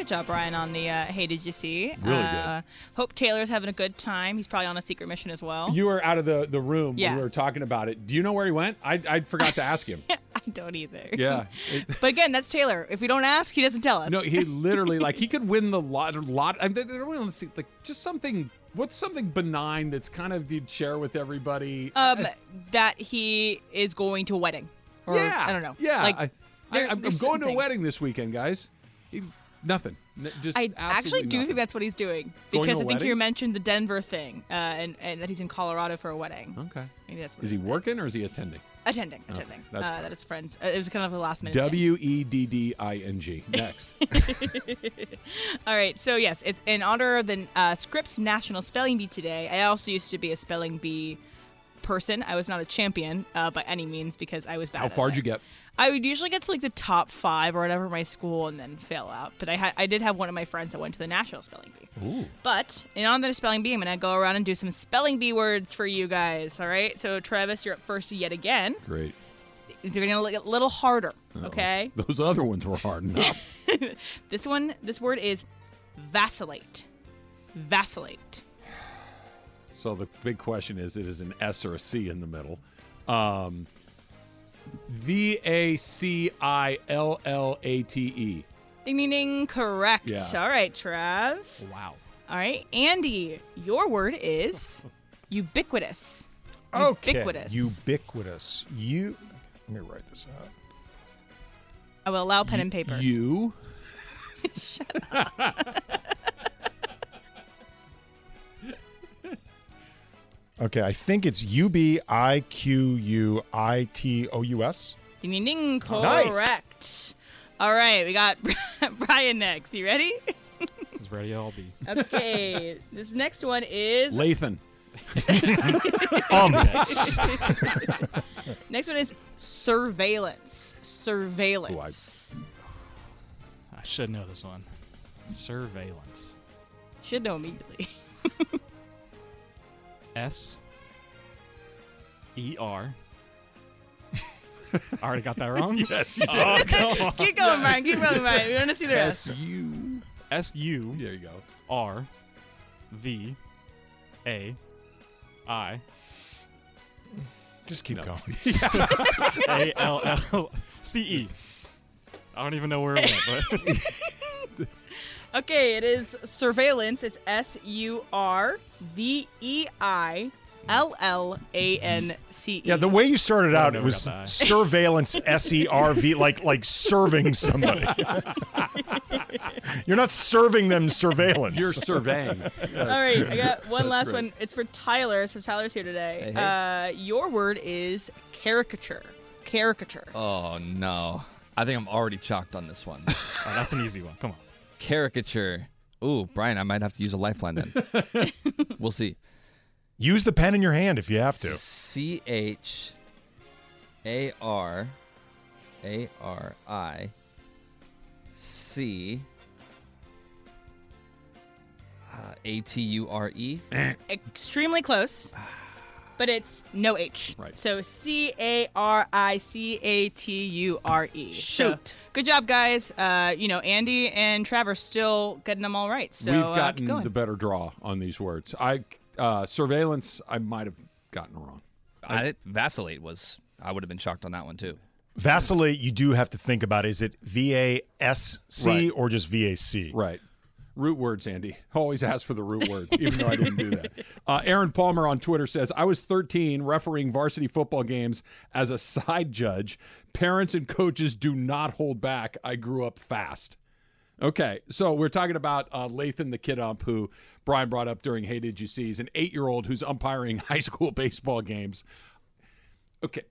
Good job, Brian, on the uh, Hey Did You See? Really uh, Hope Taylor's having a good time. He's probably on a secret mission as well. You were out of the, the room Yeah. when we were talking about it. Do you know where he went? I, I forgot to ask him. I don't either. yeah. It- But again, that's Taylor. If we don't ask, he doesn't tell us. no, he literally like he could win the lot. Lot. I don't really want to see like just something. What's something benign that's kind of you'd share with everybody? um, that he is going to a wedding. Or, yeah, I don't know. Yeah, Like, I, I, there- I'm, I'm going to a certain wedding this weekend, guys. He, nothing. N- I actually do nothing. think that's what he's doing because I think wedding? you mentioned the Denver thing uh, and and that he's in Colorado for a wedding. Okay. Maybe that's what Is he working or is he attending? attending. Attending. that's uh, that is friends. Uh, it was kind of a last minute. W e d d i n g. Next. All right. So yes, it's in honor of the uh, Scripps National Spelling Bee today. I also used to be a spelling bee person. I was not a champion uh, by any means because I was bad. How far'd you get? I would usually get to like the top five or whatever my school and then fail out. But I had I did have one of my friends that went to the National Spelling Bee. Ooh. But in honor of the spelling bee, I'm gonna go around and do some spelling bee words for you guys. All right. So Travis, you're up first yet again. Great. They're gonna look a little harder. Okay. Those other ones were hard enough. This one, this word is vacillate. Vacillate. So the big question is: it is an S or a C in the middle. Um, V a c i l l a t e. Ding ding ding. Correct. Yeah. All right, Trav. Wow. All right, Andy. Your word is ubiquitous. Okay. Ubiquitous. Ubiquitous. You. Let me write this out. I will allow pen and paper. You. Okay, I think it's U B I Q U I T O U S. Ding ding ding. Nice. Correct. All right, we got Brian next. You ready? As ready I'll be. Okay. this next one is Lathan. Um, next one is surveillance. Surveillance. I should know this one. Surveillance. Should know immediately. S E R. I already got that wrong? Yes, you oh, did. Oh, come on. Keep going, Brian. Keep going, Brian. We want to see the rest. S U. S U There you go. R V A I just keep No. going. A L L C E. I don't even know where it went, but Okay, it is surveillance. It's S U R V E I L L A N C E. Yeah, the way you started out, it was surveillance, S E R V, like like serving somebody. You're not serving them surveillance. You're surveying. All right, I got one last great. one. It's for Tyler. So Tyler's here today. Hey, hey. Uh, your word is caricature. Caricature. Oh no. I think I'm already chalked on this one. Oh, that's an easy one. Come on. Caricature. Ooh, Brian, I might have to use a lifeline then. we'll see. Use the pen in your hand if you have to. C H A R A R I C uh, A T U R E. Extremely close, but it's no H. Right. So C A R I C A T U R E. So, Shoot. good job, guys. Uh, you know, Andy and Trevor still getting them all right. So We've uh, gotten going. the better draw on these words. I uh, surveillance. I might have gotten wrong. I did, vacillate was. I would have been shocked on that one too. Vacillate, you do have to think about is it V A S C Right. or just V A C? Right. Root words, Andy. Always ask for the root word, even though I didn't do that. Uh, Aaron Palmer on Twitter says, I was 13 refereeing varsity football games as a side judge. Parents and coaches do not hold back. I grew up fast. Okay, so we're talking about uh, Lathan, the kid ump, who Brian brought up during Hey Did You See? He's an eight year old who's umpiring high school baseball games. Okay,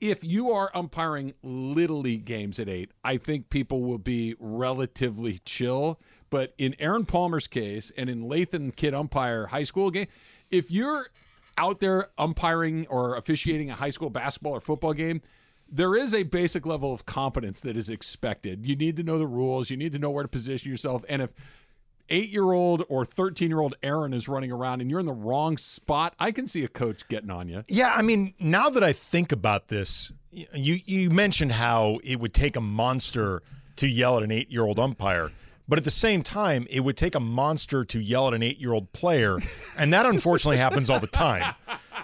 if you are umpiring little league games at eight, I think people will be relatively chill. But in Aaron Palmer's case and in Lathan Kid umpire high school game, if you're out there umpiring or officiating a high school basketball or football game, there is a basic level of competence that is expected. You need to know the rules, you need to know where to position yourself. And if eight year old or 13 year old Aaron is running around and you're in the wrong spot, I can see a coach getting on you. Yeah, I mean, now that I think about this, you you mentioned how it would take a monster to yell at an eight year old umpire. But at the same time, it would take a monster to yell at an eight year old player. And that unfortunately happens all the time.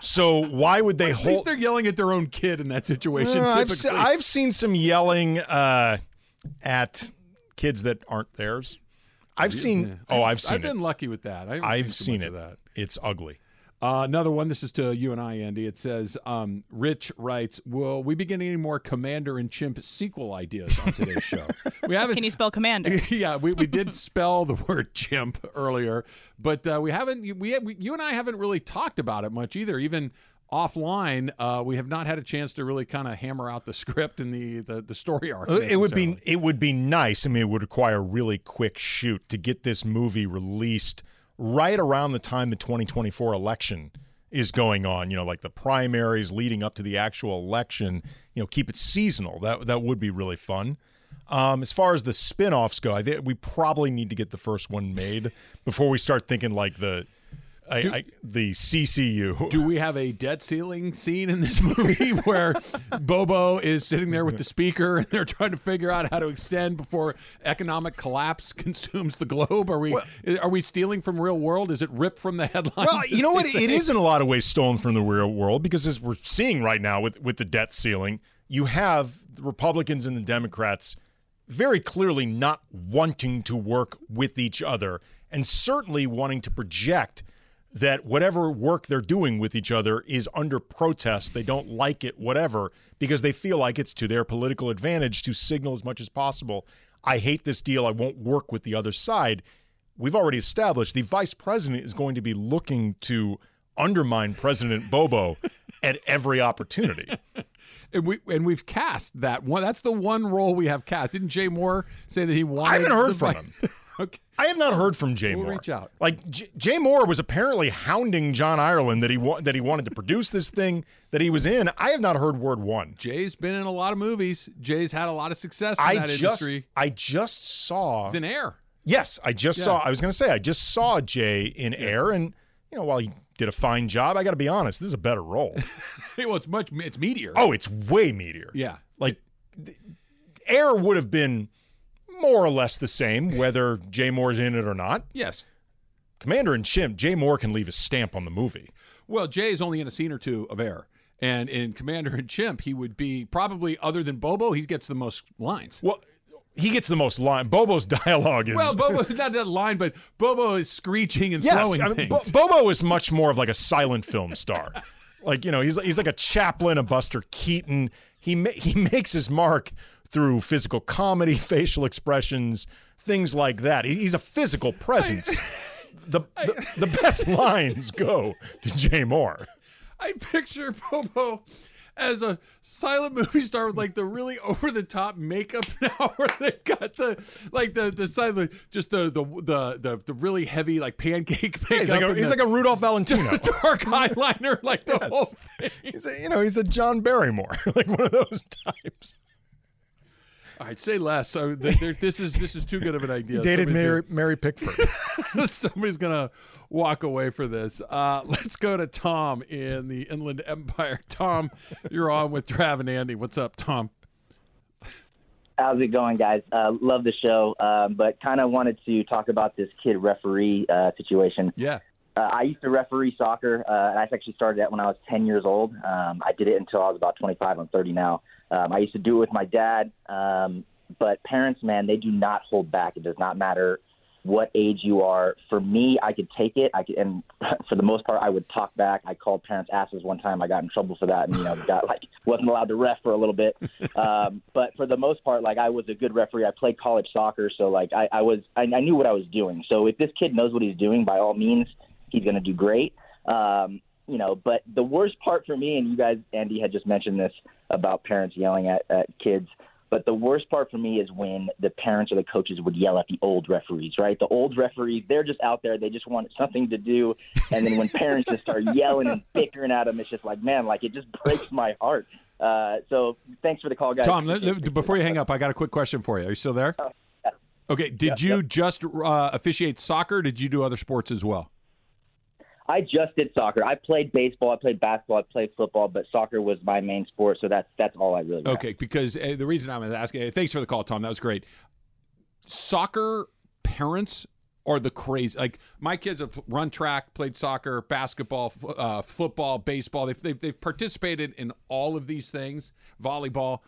So why would they At least hold. they're yelling at their own kid in that situation. Uh, I've, se- I've seen some yelling uh, at kids that aren't theirs. I've seen. Oh, I've seen I've it. been lucky with that. I haven't I've seen, seen it. that. It's ugly. Uh, another one. This is to you and I, Andy. It says, um, "Rich writes, will we be getting any more Commander and Chimp sequel ideas on today's show? We haven't. Can you spell commander? yeah, we, we did spell the word chimp earlier, but uh, we haven't. We, we you and I haven't really talked about it much either. Even offline, uh, we have not had a chance to really kind of hammer out the script and the the, the story arc. Uh, It would be it would be nice. I mean, it would require a really quick shoot to get this movie released right around the time the 2024 election is going on. You know, like the primaries leading up to the actual election. You know, keep it seasonal. That that would be really fun. Um, as far as the spin-offs go, I think we probably need to get the first one made before we start thinking like the I, I, the CCU. Do we have a debt ceiling scene in this movie where Bobo is sitting there with the speaker and they're trying to figure out how to extend before economic collapse consumes the globe? Are we are we stealing from real world? Is it ripped from the headlines? Well, you know what? say? It is in a lot of ways stolen from the real world because as we're seeing right now with with the debt ceiling, you have the Republicans and the Democrats very clearly not wanting to work with each other and certainly wanting to project that whatever work they're doing with each other is under protest. They don't like it, whatever, because they feel like it's to their political advantage to signal as much as possible I hate this deal. I won't work with the other side we've already established the vice president is going to be looking to undermine President Bobo at every opportunity. and we and we've cast that one. That's the one role we have cast. Didn't Jay Mohr say that he wanted? I haven't heard from him. okay. I have not heard from Jay We'll Mohr. reach out. Like J- Jay Mohr was apparently hounding John Ireland that he wa- that he wanted to produce this thing that he was in. I have not heard word one. Jay's been in a lot of movies. Jay's had a lot of success in I that just industry. I just saw He's in Air. Yes, I just Yeah. saw. I was going to say I just saw Jay in Air, and you know while he did a fine job, I got to be honest, this is a better role. well, it's much. It's meteor. oh, it's way meatier. yeah. like th- Air would have been more or less the same whether Jay Mohr's in it or not. Yes. Commander and Chimp, Jay Mohr can leave a stamp on the movie. Well, Jay is only in a scene or two of Air. And in Commander and Chimp, he would be probably other than Bobo, he gets the most lines. Well, he gets the most line. Bobo's dialogue is Well, Bobo not that line, but Bobo is screeching and yes. throwing I mean, Bo- things. Bobo is much more of like a silent film star. like you know, he's he's like a Chaplin, a Buster Keaton. He ma- he makes his mark through physical comedy, facial expressions, things like that. He's a physical presence. the, the the best lines go to Jay Mohr. I picture Bobo as a silent movie star with like the really over the top makeup now where they've got the like the the silent just the the the the, the really heavy like pancake makeup. He's like a, he's the like a Rudolph Valentino. dark eyeliner like the whole thing. He's a, you know, he's a John Barrymore, like one of those types. All right, say less. So th- there, this is this is too good of an idea. He dated Somebody's Mary, Mary Pickford. somebody's gonna walk away for this. Uh, let's go to Tom in the Inland Empire. Tom, you're on with Trav and Andy. What's up, Tom? How's it going, guys? Uh, love the show, um, but kind of wanted to talk about this kid referee uh, situation. Yeah. Uh, I used to referee soccer. Uh, and I actually started that when I was 10 years old. Um, I did it until I was about 25. I'm 30 now. Um, I used to do it with my dad. Um, but parents, man, they do not hold back. It does not matter what age you are. For me, I could take it. I could, and for the most part, I would talk back. I called parents asses one time. I got in trouble for that, and you know, got like wasn't allowed to ref for a little bit. Um, but for the most part, like I was a good referee. I played college soccer, so like I, I was, I, I knew what I was doing. So if this kid knows what he's doing, by all means, he's going to do great. Um, you know, but the worst part for me, and you guys, Andy had just mentioned this about parents yelling at, at kids. But the worst part for me is when the parents or the coaches would yell at the old referees, right? The old referees, they're just out there. They just want something to do. And then when parents just start yelling and bickering at them, it's just like, man, like it just breaks my heart. Uh, so thanks for the call, guys. Tom, let- let- before you hang up, I got a quick question for you. Are you still there? Okay. Did you just uh, officiate soccer? Did you do other sports as well? I just did soccer. I played baseball, I played basketball, I played football, but soccer was my main sport, so that's that's all I really. Okay, because uh, the reason I'm asking, uh, thanks for the call, Tom. That was great. Soccer parents are the crazy. Like my kids have run track, played soccer, basketball, f- uh, football, baseball. They've, they've they've participated in all of these things, volleyball,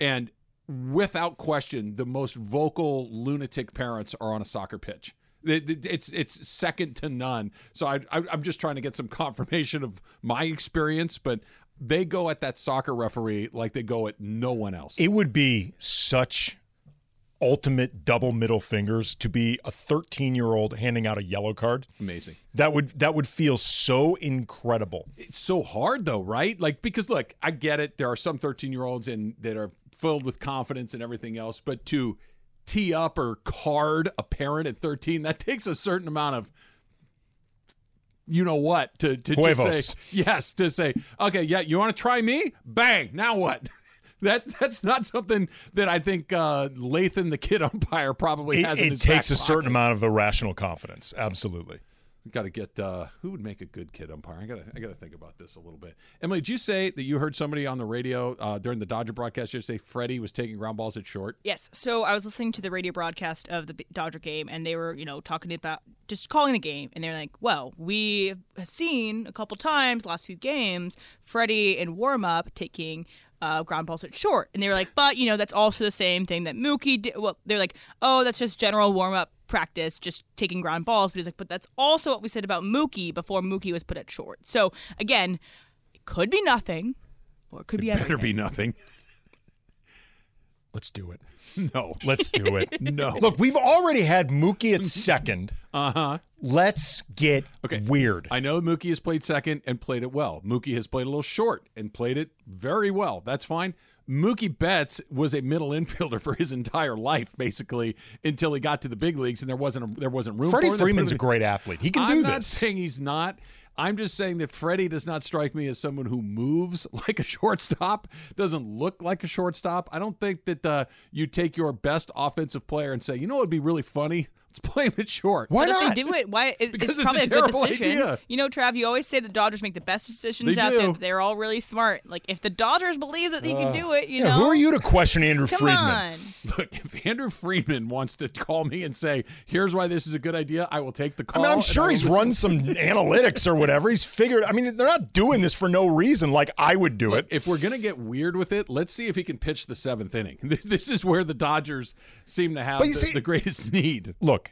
and without question, the most vocal lunatic parents are on a soccer pitch. It- it- It's it's second to none. So I, I I'm just trying to get some confirmation of my experience, but they go at that soccer referee like they go at no one else. It would be such ultimate double middle fingers to be a 13 year old handing out a yellow card. Amazing. That would that would feel so incredible. It's so hard though, right? Like because look, I get it. There are some 13 year olds and that are filled with confidence and everything else, but to tee up or card a parent at 13, that takes a certain amount of you know what to to just say yes to say okay yeah you want to try me bang now what that that's not something that I think uh, Lathan the kid umpire probably It, has it his takes a certain amount of irrational confidence. Absolutely. Got to get uh, who would make a good kid umpire. I got to I got to think about this a little bit. Emily, did you say that you heard somebody on the radio uh, during the Dodger broadcast yesterday? Freddie was taking ground balls at short. Yes. So I was listening to the radio broadcast of the Dodger game, and they were, you know, talking about just calling the game, and they're like, "Well, we have seen a couple times last few games Freddie in warm up taking." Uh, ground balls at short, and they were like, but you know that's also the same thing that Mookie did. Well, they're like, oh, that's just general warm up practice, just taking ground balls. But he's like, but that's also what we said about Mookie before Mookie was put at short. So again, it could be nothing, or it could be everything. Better be nothing. Let's do it. No. Let's do it. No. Look, we've already had Mookie at second. Uh huh. Let's get Okay. weird. I know Mookie has played second and played it well. Mookie has played a little short and played it very well. That's fine. Mookie Betts was a middle infielder for his entire life, basically, until he got to the big leagues, and there wasn't a, there wasn't room. Freddie for him. Freeman's a great athlete. He can do that. I'm not saying he's not. I'm just saying that Freddie does not strike me as someone who moves like a shortstop, doesn't look like a shortstop. I don't think that uh, you take your best offensive player and say, you know what would be really funny? Let's play him at short. Why But if not? they do it, why? It, Because it's it's probably a a, good terrible decision. idea. You know, Trav, you always say the Dodgers make the best decisions They out do. there. They're all really smart. Like if the Dodgers believe that they can uh, do it, you Yeah, know, who are you to question Andrew Come Friedman? on. Look, if Andrew Friedman wants to call me and say, here's why this is a good idea, I will take the I call. mean, I'm and sure he's listen. run some analytics or whatever. He's figured. I mean, they're not doing this for no reason. Like I would do Look, it. if we're gonna get weird with it, let's see if he can pitch the seventh inning. This, this is where the Dodgers seem to have But the, you see- the greatest need. Look,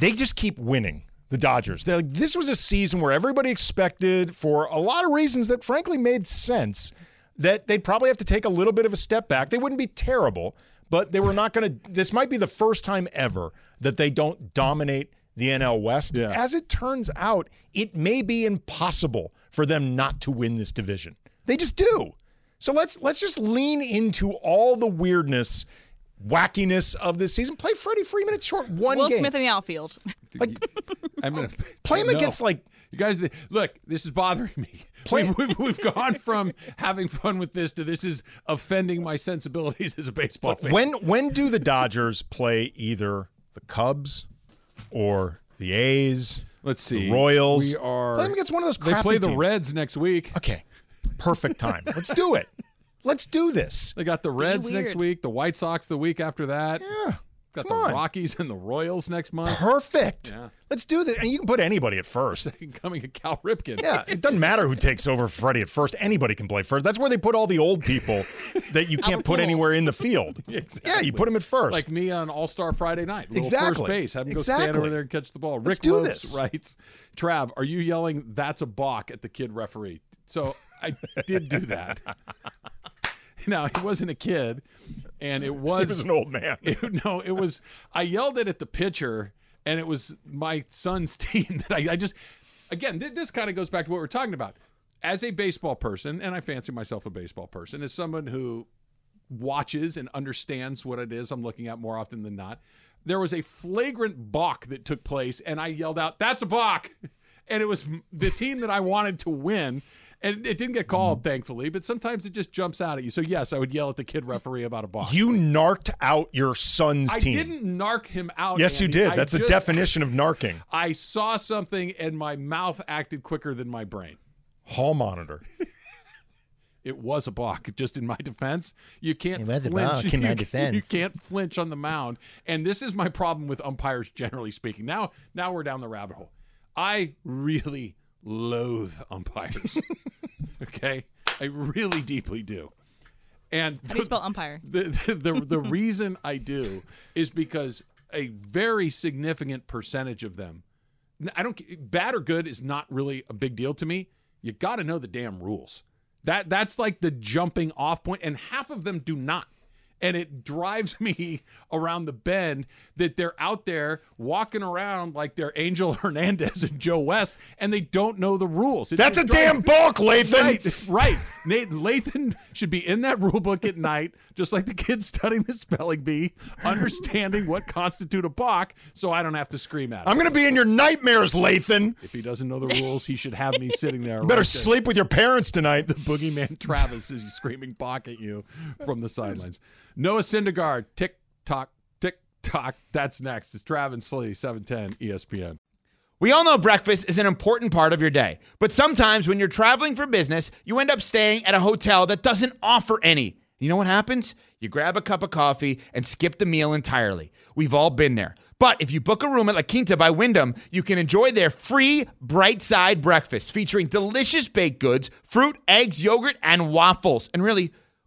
they just keep winning. The Dodgers. They're like, this was a season where everybody expected, for a lot of reasons that frankly made sense, that they'd probably have to take a little bit of a step back. They wouldn't be terrible, but they were not going to. This might be the first time ever that they don't dominate the NL West. Yeah. As it turns out, it may be impossible for them not to win this division. They just do. So let's let's just lean into all the weirdness, wackiness of this season. Play Freddie Freeman at short one Will game. Smith in the outfield. I'm gonna Play him No. against like You guys, look, this is bothering me. Play- We've, we've, we've gone from having fun with this to this is offending my sensibilities as a baseball fan. when when do the Dodgers play either the Cubs or the A's? Let's see, the Royals. We are. Play them against one of those. They play the teams. Reds next week. Okay, perfect time. Let's do it. Let's do this. They got the Reds next week. The White Sox the week after that. Yeah, Got come the on. Rockies and the Royals next month. perfect. Yeah. Let's do this. And you can put anybody at first. Coming at Cal Ripken. Yeah, it doesn't matter who takes over Freddie at first. Anybody can play first. That's where they put all the old people that you can't put anywhere in the field. Exactly. Yeah, you put them at first. Like me on All Star Friday night. Little Exactly. First base. Have him go stand Exactly. over there and catch the ball. Let's Rick do Lopes this. writes, Trav, are you yelling, that's a balk at the kid referee? So I did do that. now, he wasn't a kid, and it was, was an old man. it- no, it was, I yelled it at the pitcher, and it was my son's team that I, I just, again, th- this kind of goes back to what we're talking about. As a baseball person, and I fancy myself a baseball person, as someone who watches and understands what it is I'm looking at more often than not. There was a flagrant balk that took place, and I yelled out, "That's a balk!" And it was the team that I wanted to win. And it didn't get called, mm. thankfully, but sometimes it just jumps out at you. So yes, I would yell at the kid referee about a balk. You narked out your son's I team. I didn't narc him out. Yes, you Andy. did. I That's the just- definition of narking. I saw something and my mouth acted quicker than my brain. Hall monitor. It was a balk. Just in my defense, you can't It was a flinch. balk in my defense. You can't flinch on the mound, and this is my problem with umpires generally speaking. Now, now we're down the rabbit hole. I really loathe umpires. okay, I really deeply do. And How do you spell umpire? the, the the the reason I do is because a very significant percentage of them, I don't bad or good is not really a big deal to me. You got to know the damn rules. That that's like the jumping off point, and half of them do not. And it drives me around the bend that they're out there walking around like they're Angel Hernandez and Joe West, and they don't know the rules. It That's a damn balk, Lathan. Right, right. Nate Lathan should be in that rule book at night, just like the kids studying the spelling bee, understanding what constitute a balk, so I don't have to scream at him. I'm going to be in your nightmares, Lathan. if he doesn't know the rules, he should have me sitting there. You better right there. sleep with your parents tonight. The boogeyman Travis is screaming balk at you from the sidelines. Noah Syndergaard, tick tock, tick tock. That's next. It's Travis Slee, 710 ESPN. We all know breakfast is an important part of your day, but sometimes when you're traveling for business, you end up staying at a hotel that doesn't offer any. You know what happens? You grab a cup of coffee and skip the meal entirely. We've all been there. But if you book a room at La Quinta by Wyndham, you can enjoy their free bright side breakfast featuring delicious baked goods, fruit, eggs, yogurt, and waffles. And really,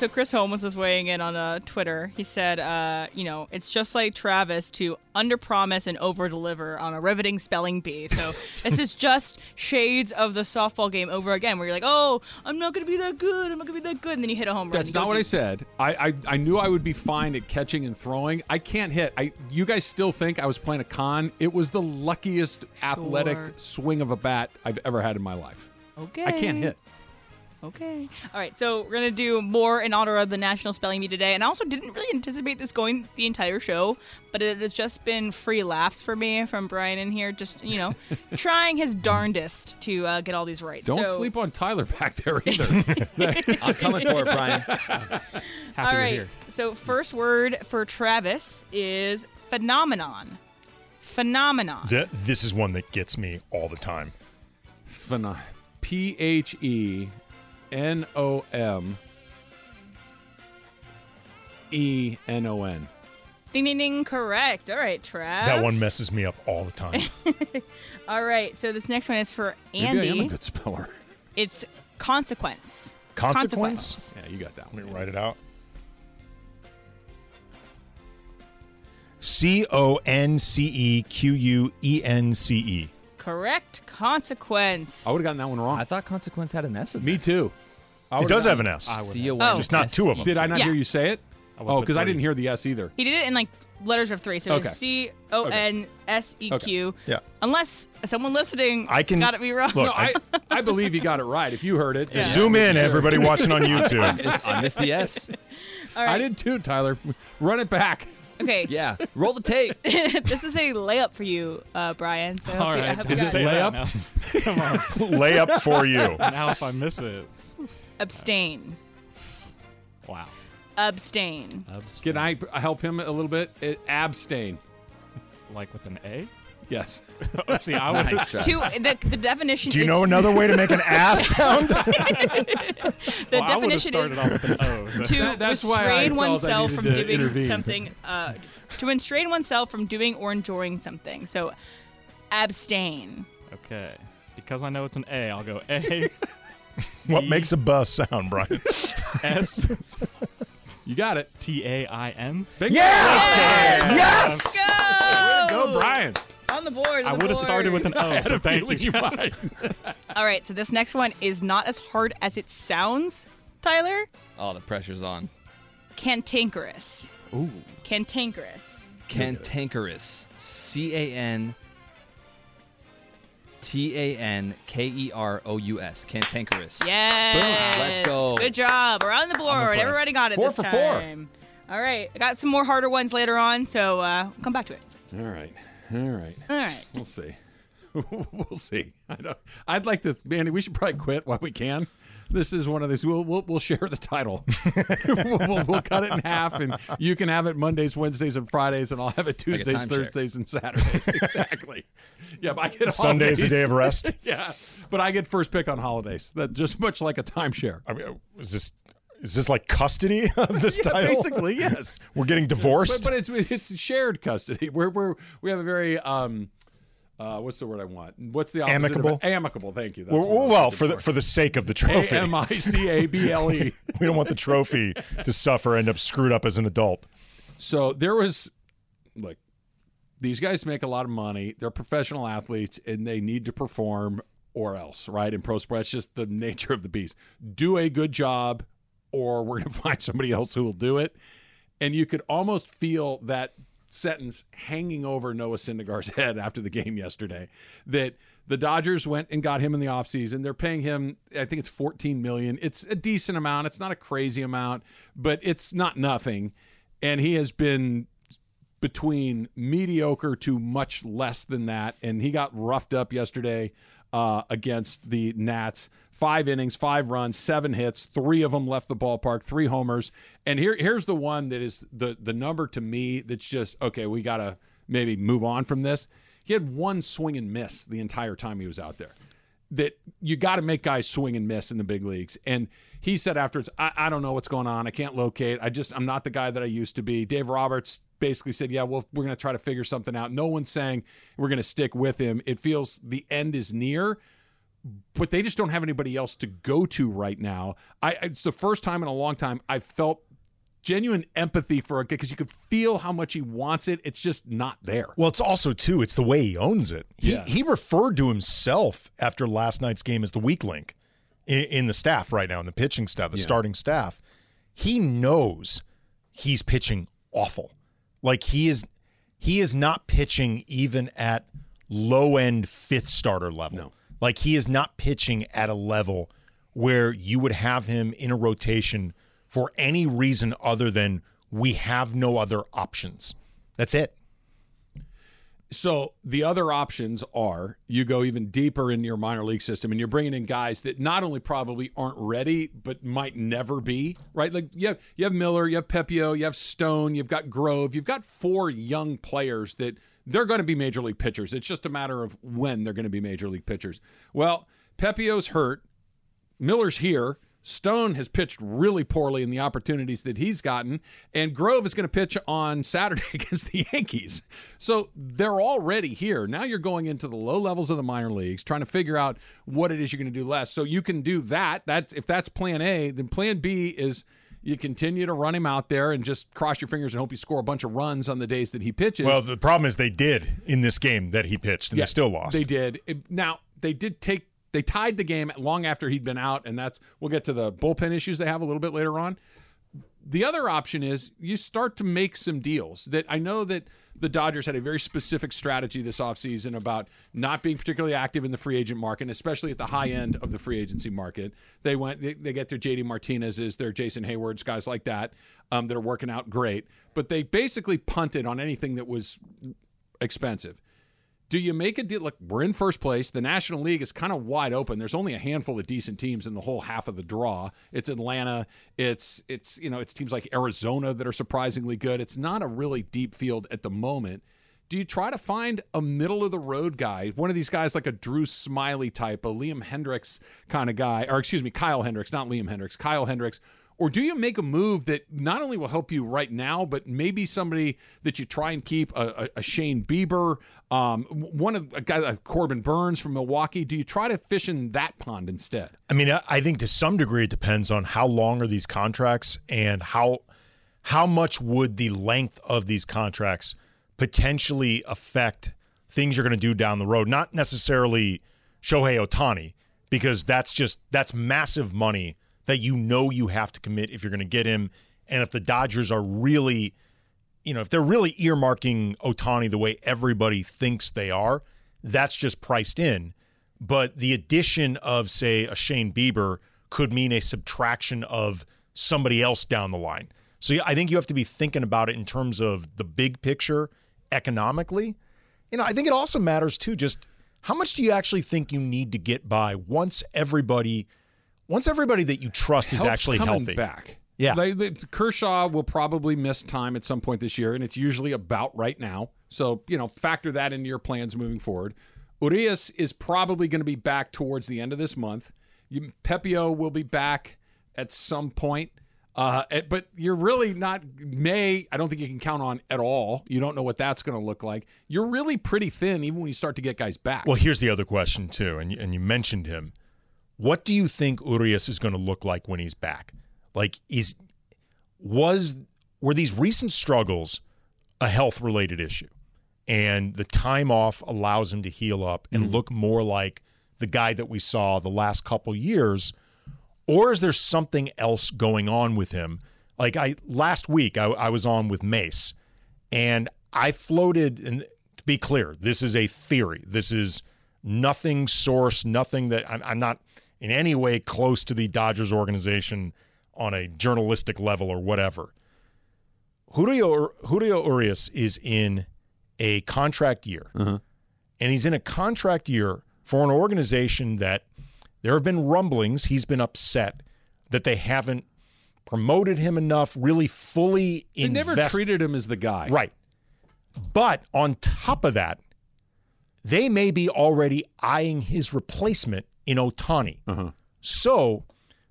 So Chris Holmes was weighing in on uh, Twitter. He said, uh, you know, it's just like Travis to underpromise and overdeliver on a riveting spelling bee. So this is just shades of the softball game over again, where you're like, oh, I'm not going to be that good. I'm not going to be that good. And then you hit a home run. That's not what do- I said. I, I I knew I would be fine at catching and throwing. I can't hit. I you guys still think I was playing a con? It was the luckiest athletic swing of a bat I've ever had in my life. Okay. I can't hit. Okay. All right. So we're gonna do more in honor of the National Spelling Bee today, and I also didn't really anticipate this going the entire show, but it has just been free laughs for me from Brian in here, just you know, trying his darndest to uh, get all these right. Don't so, sleep on Tyler back there either. I'm coming for it, Brian. Happy All here. So first word for Travis is phenomenon. Phenomenon. Th- this is one that gets me all the time. Phenom- P H E N O M E N O N. Ding ding ding. Correct. All right, Trav. That one messes me up all the time. All right. So this next one is for Maybe I Andy. am a good speller. It's consequence. Consequence? Yeah, you got that Let me write it out. C O N C E Q U E N C E. Correct. Consequence. I would have gotten that one wrong. I thought consequence had an S in Me too. I It would've does gotten- have an S. Oh. Just not two of them. Did I not Yeah. hear you say it? Would Oh, put because I three. didn't hear the S either. He did it in like letters of three. So Okay. it's C O N S E Q. Yeah. Unless someone listening I can- got it me wrong. Look, No, I, I believe you got it right. If you heard it, then Zoom in, everybody watching on YouTube. Miss- I missed the S. All right. I did too, Tyler. Run it back. Okay. Yeah, roll the tape. this is a layup for you, uh, Brian. So I hope All you- I right. hope Don't you got it. that layup? Come on. Layup for you. now if I miss it. Abstain. Wow. Abstain. Can I help him a little bit? Uh, abstain. Like with an A? Yes. See, I would Nice try. Two. The, the definition. Do you is, know another way to make an ass sound? The well, I would have definition started is off with an O. So. to That- that's why I restrain felt I oneself needed from to doing intervene. something. Uh, to restrain oneself from doing or enjoying something. So, abstain. Okay. Because I know it's an A, I'll go A What E- makes a bus sound, Brian? S You got it. T A I N. Big yes! Go! Go, Brian. On the board. on I the would have started with an I O, had so thank you. you. All right, so this next one is not as hard as it sounds, Tyler. Oh, the pressure's on. Cantankerous. Ooh. Cantankerous. Cantankerous. C A N T A N K E R O U S. Cantankerous. Yes. Let's go. Good job. We're on the board. Everybody got it Four this for four. time. All right. I got some more harder ones later on, so uh, we'll come back to it. All right. All right. All right. We'll see. we'll see. I don't, I'd like to, Mandy. We should probably quit while we can. This is one of these. We'll we'll, we'll share the title. we'll, we'll, we'll cut it in half, and you can have it Mondays, Wednesdays, and Fridays, and I'll have it Tuesdays, timeshare. Thursdays, and Saturdays. exactly. Yeah, but I get Sunday's a day of rest. yeah, but I get first pick on holidays. That just much like a timeshare. I mean, is this is this like custody of this Yeah, title? basically, yes. We're getting divorced. But, but it's it's shared custody. We're, we're we have a very um, uh, what's the word I want? What's the opposite Amicable? it? amicable? Thank you. That's well, what I was well, for the for the sake of the trophy, A M I C A B L E. we don't want the trophy to suffer, end up screwed up as an adult. So there was, like, these guys make a lot of money. They're professional athletes, and they need to perform or else, right? In pro sports, that's just the nature of the beast. Do a good job, or we're going to find somebody else who will do it. And you could almost feel that sentence hanging over Noah Syndergaard's head after the game yesterday that the Dodgers went and got him in the offseason. They're paying him, I think it's 14 million. It's a decent amount. It's not a crazy amount, but it's not nothing. And he has been between mediocre to much less than that. And he got roughed up yesterday uh, against the Nats. Five innings, five runs, seven hits. Three of them left the ballpark. Three homers. And here, here's the one that is the the number to me that's just okay. We gotta maybe move on from this. He had one swing and miss the entire time he was out there that you got to make guys swing and miss in the big leagues. And he said afterwards, I, I don't know what's going on. I can't locate. I just, I'm not the guy that I used to be. Dave Roberts basically said, yeah, well, we're going to try to figure something out. No one's saying we're going to stick with him. It feels the end is near, but they just don't have anybody else to go to right now. I, it's the first time in a long time I've felt genuine empathy for a guy because you could feel how much he wants it. It's just not there. Well, it's also too. It's the way he owns it. He Yeah. he referred to himself after last night's game as the weak link in, in the staff right now, in the pitching staff, the starting staff. He knows he's pitching awful. Like he is, he is not pitching even at low end fifth starter level. No. Like he is not pitching at a level where you would have him in a rotation for any reason other than we have no other options. That's it. So the other options are you go even deeper in your minor league system and you're bringing in guys that not only probably aren't ready but might never be right. Like you have you have Miller, you have Pepiot, you have Stone, you've got Grove, you've got four young players that they're going to be major league pitchers. It's just a matter of when they're going to be major league pitchers. Well, Pepiot's hurt. Miller's here. Stone has pitched really poorly in the opportunities that he's gotten, and Grove is going to pitch on Saturday against the Yankees. So they're already here. Now you're going into the low levels of the minor leagues, trying to figure out what it is you're going to do less. So you can do that. That's if that's plan A, then plan B is you continue to run him out there and just cross your fingers and hope you score a bunch of runs on the days that he pitches. Well, the problem is they did in this game that he pitched, and they still lost. They did. Now they did take. They tied the game long after he'd been out, and that's we'll get to the bullpen issues they have a little bit later on. The other option is you start to make some deals that I know that the Dodgers had a very specific strategy this offseason about not being particularly active in the free agent market, and especially at the high end of the free agency market. They went, they, they get their JD Martinez's, their Jason Heyward's, guys like that um, that are working out great. But they basically punted on anything that was expensive. Do you make a deal? Look, we're in first place. The National League is kind of wide open. There's only a handful of decent teams in the whole half of the draw. It's Atlanta. It's it's you know it's teams like Arizona that are surprisingly good. It's not a really deep field at the moment. Do you try to find a middle of the road guy, one of these guys like a Drew Smyly type, a Liam Hendriks kind of guy, or excuse me, Kyle Hendricks, not Liam Hendriks, Kyle Hendricks, Or do you make a move that not only will help you right now, but maybe somebody that you try and keep a, a, a Shane Bieber, um, one of a guy like Corbin Burnes from Milwaukee? Do you try to fish in that pond instead? I mean, I- I think to some degree it depends on how long are these contracts and how how much would the length of these contracts potentially affect things you're going to do down the road. Not necessarily Shohei Ohtani, because that's just that's massive money that you know you have to commit if you're going to get him. And if the Dodgers are really, you know, if they're really earmarking Ohtani the way everybody thinks they are, that's just priced in. But the addition of, say, a Shane Bieber could mean a subtraction of somebody else down the line. So I think you have to be thinking about it in terms of the big picture economically. You know, I think it also matters too just how much do you actually think you need to get by once everybody once everybody that you trust is actually healthy. back. Yeah. Kershaw will probably miss time at some point this year, and it's usually about right now. So you know, factor that into your plans moving forward. Urias is probably going to be back towards the end of this month. You, Pepiot will be back at some point. Uh, eh, but you're really not May. I don't think you can count on at all. You don't know what that's going to look like. You're really pretty thin, even when you start to get guys back. Well, here's the other question too, and you, and you mentioned him. What do you think Urias is going to look like when he's back? Like, is was were these recent struggles a health related issue, and the time off allows him to heal up and mm-hmm. look more like the guy that we saw the last couple years, or is there something else going on with him? Like I last week, I, I was on with Mace, and I floated. And to be clear, this is a theory. This is nothing source, nothing that I'm, I'm not in any way close to the Dodgers organization on a journalistic level or whatever. Julio Julio Urias is in a contract year, uh-huh. and he's in a contract year for an organization that there have been rumblings. He's been upset that they haven't promoted him enough, really fully they never treated him as the guy. Right. But on top of that, they may be already eyeing his replacement in Ohtani. Uh-huh. So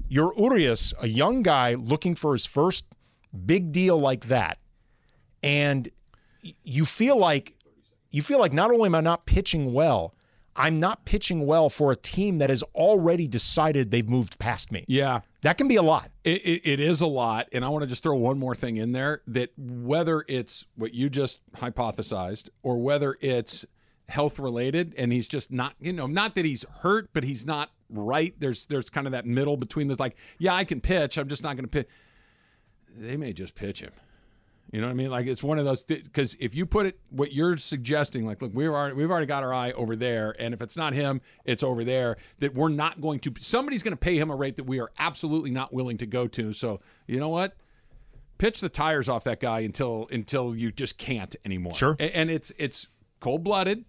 you're Urias, a young guy looking for his first big deal like that, and you feel like you feel like not only am I not pitching well, I'm not pitching well for a team that has already decided they've moved past me. Yeah. That can be a lot. It, it, it is a lot, and I want to just throw one more thing in there that whether it's what you just hypothesized or whether it's health related, and he's just not, you know, not that he's hurt, but he's not right. There's there's kind of that middle between this, like, yeah, I can pitch, I'm just not going to pitch. They may just pitch him. You know what I mean? Like it's one of those because if you put it what you're suggesting, like look, we've already we've already got our eye over there, and if it's not him, it's over there. That we're not going to. Somebody's going to pay him a rate that we are absolutely not willing to go to. So you know what? Pitch the tires off that guy until until you just can't anymore. Sure. A- and it's it's cold blooded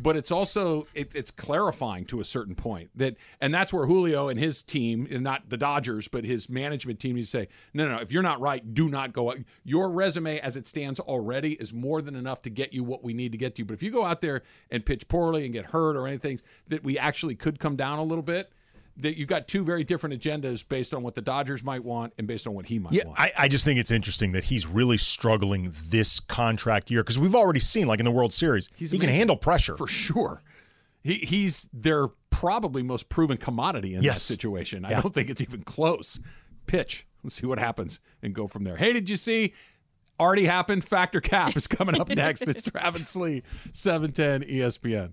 but it's also it, it's clarifying to a certain point that and that's where Julio and his team and not the Dodgers but his management team needs to say no no no if you're not right do not go out. Your resume as it stands already is more than enough to get you what we need to get you. But if you go out there and pitch poorly and get hurt or anything that we actually could come down a little bit that you've got two very different agendas based on what the Dodgers might want and based on what he might Yeah, want I, I just think it's interesting that he's really struggling this contract year because we've already seen, like in the World Series, He's he can handle pressure. for sure. He, he's their probably most proven commodity in that Yes. situation. I Yeah. don't think it's even close. Pitch. Let's see what happens and go from there. Hey, did you see? Already happened. Fact or Cap is coming up next. It's Travis Lee, E 710 ESPN.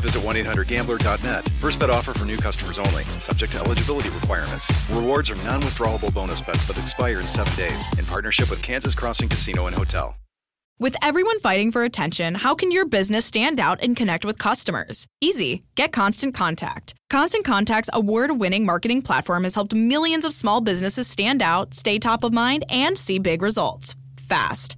Visit 1-800-GAMBLER.net. First bet offer for new customers only, subject to eligibility requirements. Rewards are non-withdrawable bonus bets that expire in seven days in partnership with Kansas Crossing Casino and Hotel. With everyone fighting for attention, how can your business stand out and connect with customers? Easy. Get Constant Contact. Constant Contact's award winning marketing platform has helped millions of small businesses stand out, stay top of mind, and see big results fast.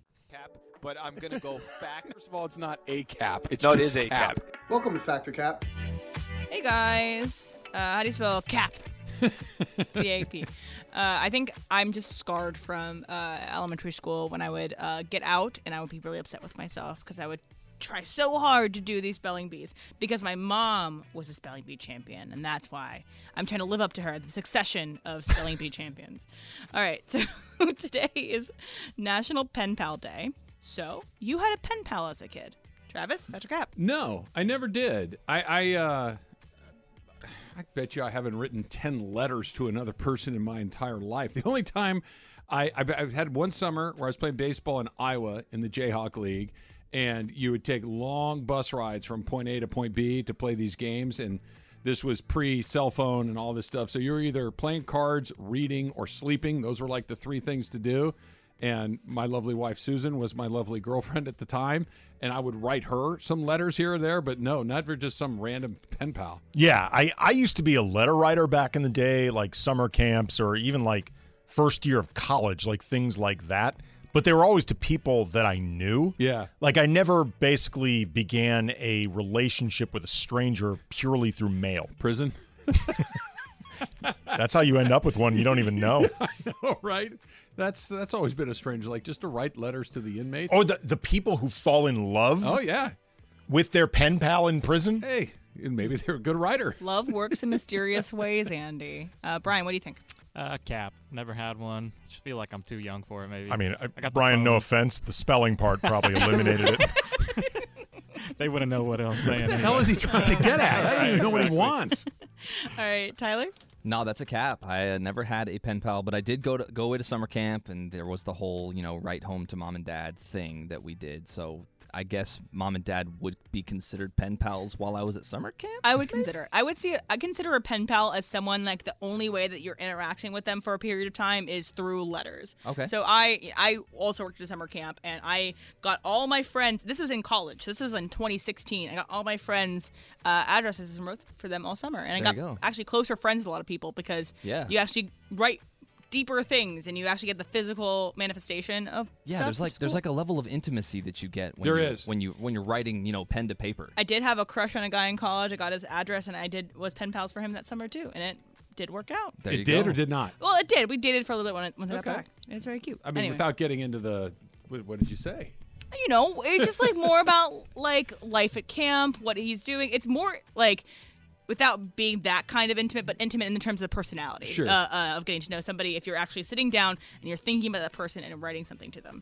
But I'm going to go back. First of all, it's not a cap. It's No, it just is a cap. Welcome to Fact or Cap. Hey guys, uh, how do you spell cap? C A P. Uh, I think I'm just scarred from uh, elementary school when I would uh, get out and I would be really upset with myself because I would try so hard to do these spelling bees because my mom was a spelling bee champion and that's why I'm trying to live up to her, the succession of spelling bee champions. All right, so today is National Pen Pal Day. So you had a pen pal as a kid, Travis? That's your cap. No, I never did. I, I, uh, I bet you I haven't written ten letters to another person in my entire life. The only time I, I've, I've had one summer where I was playing baseball in Iowa in the Jayhawk League, and you would take long bus rides from point A to point B to play these games, and this was pre cell phone and all this stuff. So you were either playing cards, reading, or sleeping. Those were like the three things to do. And my lovely wife Susan was my lovely girlfriend at the time, and I would write her some letters here or there, but no, not for just some random pen pal. Yeah, I, I used to be a letter writer back in the day, like summer camps or even like first year of college, like things like that. But they were always to people that I knew. Yeah. Like I never basically began a relationship with a stranger purely through mail. Prison. That's how you end up with one you don't even know. I know, right? That's that's always been a strange, like just to write letters to the inmates. Oh, the, the people who fall in love Oh yeah. with their pen pal in prison. Hey, and maybe they're a good writer. Love works in mysterious ways, Andy. Uh, Brian, what do you think? Uh, cap. Never had one. Just feel like I'm too young for it. Maybe. I mean, I, got Brian, no offense, the spelling part probably eliminated it. They wouldn't know what I'm saying. What the hell is he trying to get at? I don't even know what he wants. All right, Tyler. No, that's a cap. I uh, never had a pen pal, but I did go to go away to summer camp, and there was the whole you know write home to mom and dad thing that we did. So I guess mom and dad would be considered pen pals while I was at summer camp. I would consider. I would see. I consider a pen pal as someone like the only way that you're interacting with them for a period of time is through letters. Okay. So I I also worked at a summer camp and I got all my friends. This was in college. This was in 2016. I got all my friends uh, addresses and wrote for them all summer, and I There got go. actually closer friends with a lot of people because Yeah. you actually write deeper things and you actually get the physical manifestation of Yeah, stuff there's from like there's like a level of intimacy that you get when There you, is. when you when you're writing you know pen to paper. I did have a crush on a guy in college. I got his address and I did was pen pals for him that summer too, and it did work out. There it did go. or did not? Well, it did. We dated for a little bit when it, once I got back. It was very cute. I mean, Anyway. without getting into the what, what did you say? you know, it's just like more about like life at camp, what he's doing. It's more like without being that kind of intimate, but intimate in the terms of the personality Sure. uh, uh, of getting to know somebody. If you're actually sitting down and you're thinking about that person and writing something to them.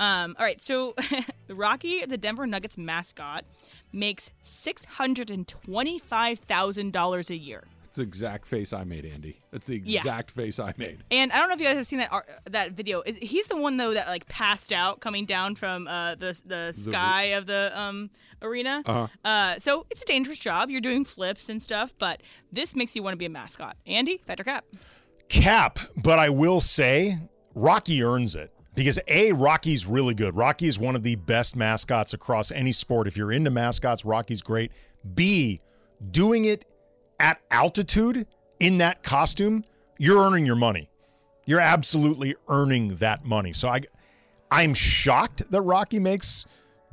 Um, all right, so Rocky, the Denver Nuggets mascot, makes six hundred and twenty-five thousand dollars a year. It's the exact face I made, Andy. That's the Yeah. exact face I made. And I don't know if you guys have seen that art, that video. Is he's the one though that like passed out coming down from uh, the the sky of the um arena? Uh-huh. Uh, so it's a dangerous job. You're doing flips and stuff, but this makes you want to be a mascot. Andy, Fact or Cap. Cap, but I will say Rocky earns it because A, Rocky's really good. Rocky is one of the best mascots across any sport. If you're into mascots, Rocky's great. B, doing it at altitude in that costume, you're earning your money. You're absolutely earning that money. So I, I'm shocked that Rocky makes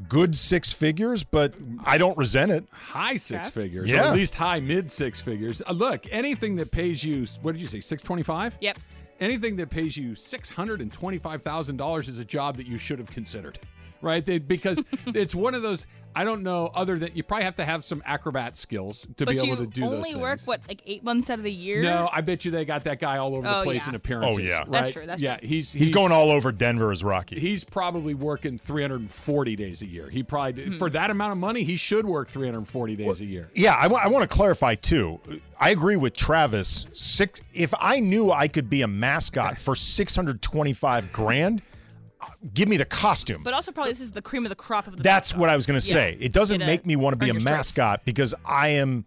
good six figures, but I don't resent it. High six figures, or Yeah. at least high mid six figures. Uh, look, anything that pays you, what did you say, six twenty five? Yep. Anything that pays you six hundred and twenty five thousand dollars is a job that you should have considered, right? They, because it's one of those. I don't know. Other than you probably have to have some acrobat skills to but be able to do those only work what like eight months out of the year. No, I bet you they got that guy all over the Oh, place yeah. in appearances. Oh, yeah. right? That's true, that's yeah, true. he's, He's, going all over Denver as Rocky. He's probably working 340 days a year. He probably Hmm. for that amount of money, he should work 340 days a year. Yeah, I want to clarify too. I agree with Travis. Six. If I knew I could be a mascot for six hundred twenty-five grand, give me the costume. But also probably this is the cream of the crop of the. That's what I was going to Yeah. say. It doesn't Get a- make me want to be a your stripes. mascot because I am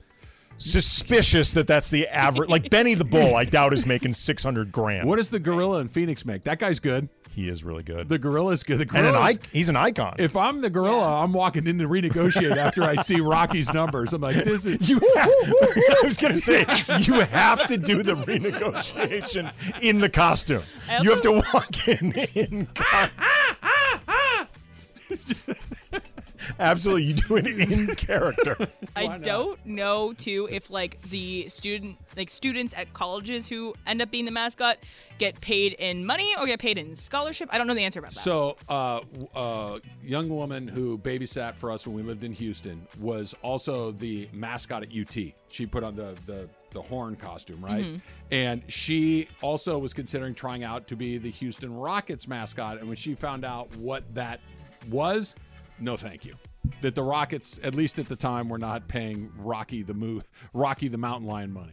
suspicious that that's the average. like Benny the Bull, I doubt is making six hundred grand. What does the gorilla in Phoenix make? That guy's good. He is really good. The gorilla's good. The and an I- he's an icon. if I'm the gorilla, I'm walking in to renegotiate after I see Rocky's numbers. I'm like, this is You have, I was going to say you have to do the renegotiation in the costume. I You have to walk in in. co- Absolutely, you do it in character. I don't know too if like the student like students at colleges who end up being the mascot get paid in money or get paid in scholarship. I don't know the answer about that. So, uh, w- a young woman who babysat for us when we lived in Houston was also the mascot at UT. She put on the the, the horn costume, right? Mm-hmm. And she also was considering trying out to be the Houston Rockets mascot. And when she found out what that was, no, thank you. That the Rockets, at least at the time, were not paying Rocky the Moo, Rocky the Mountain Lion money.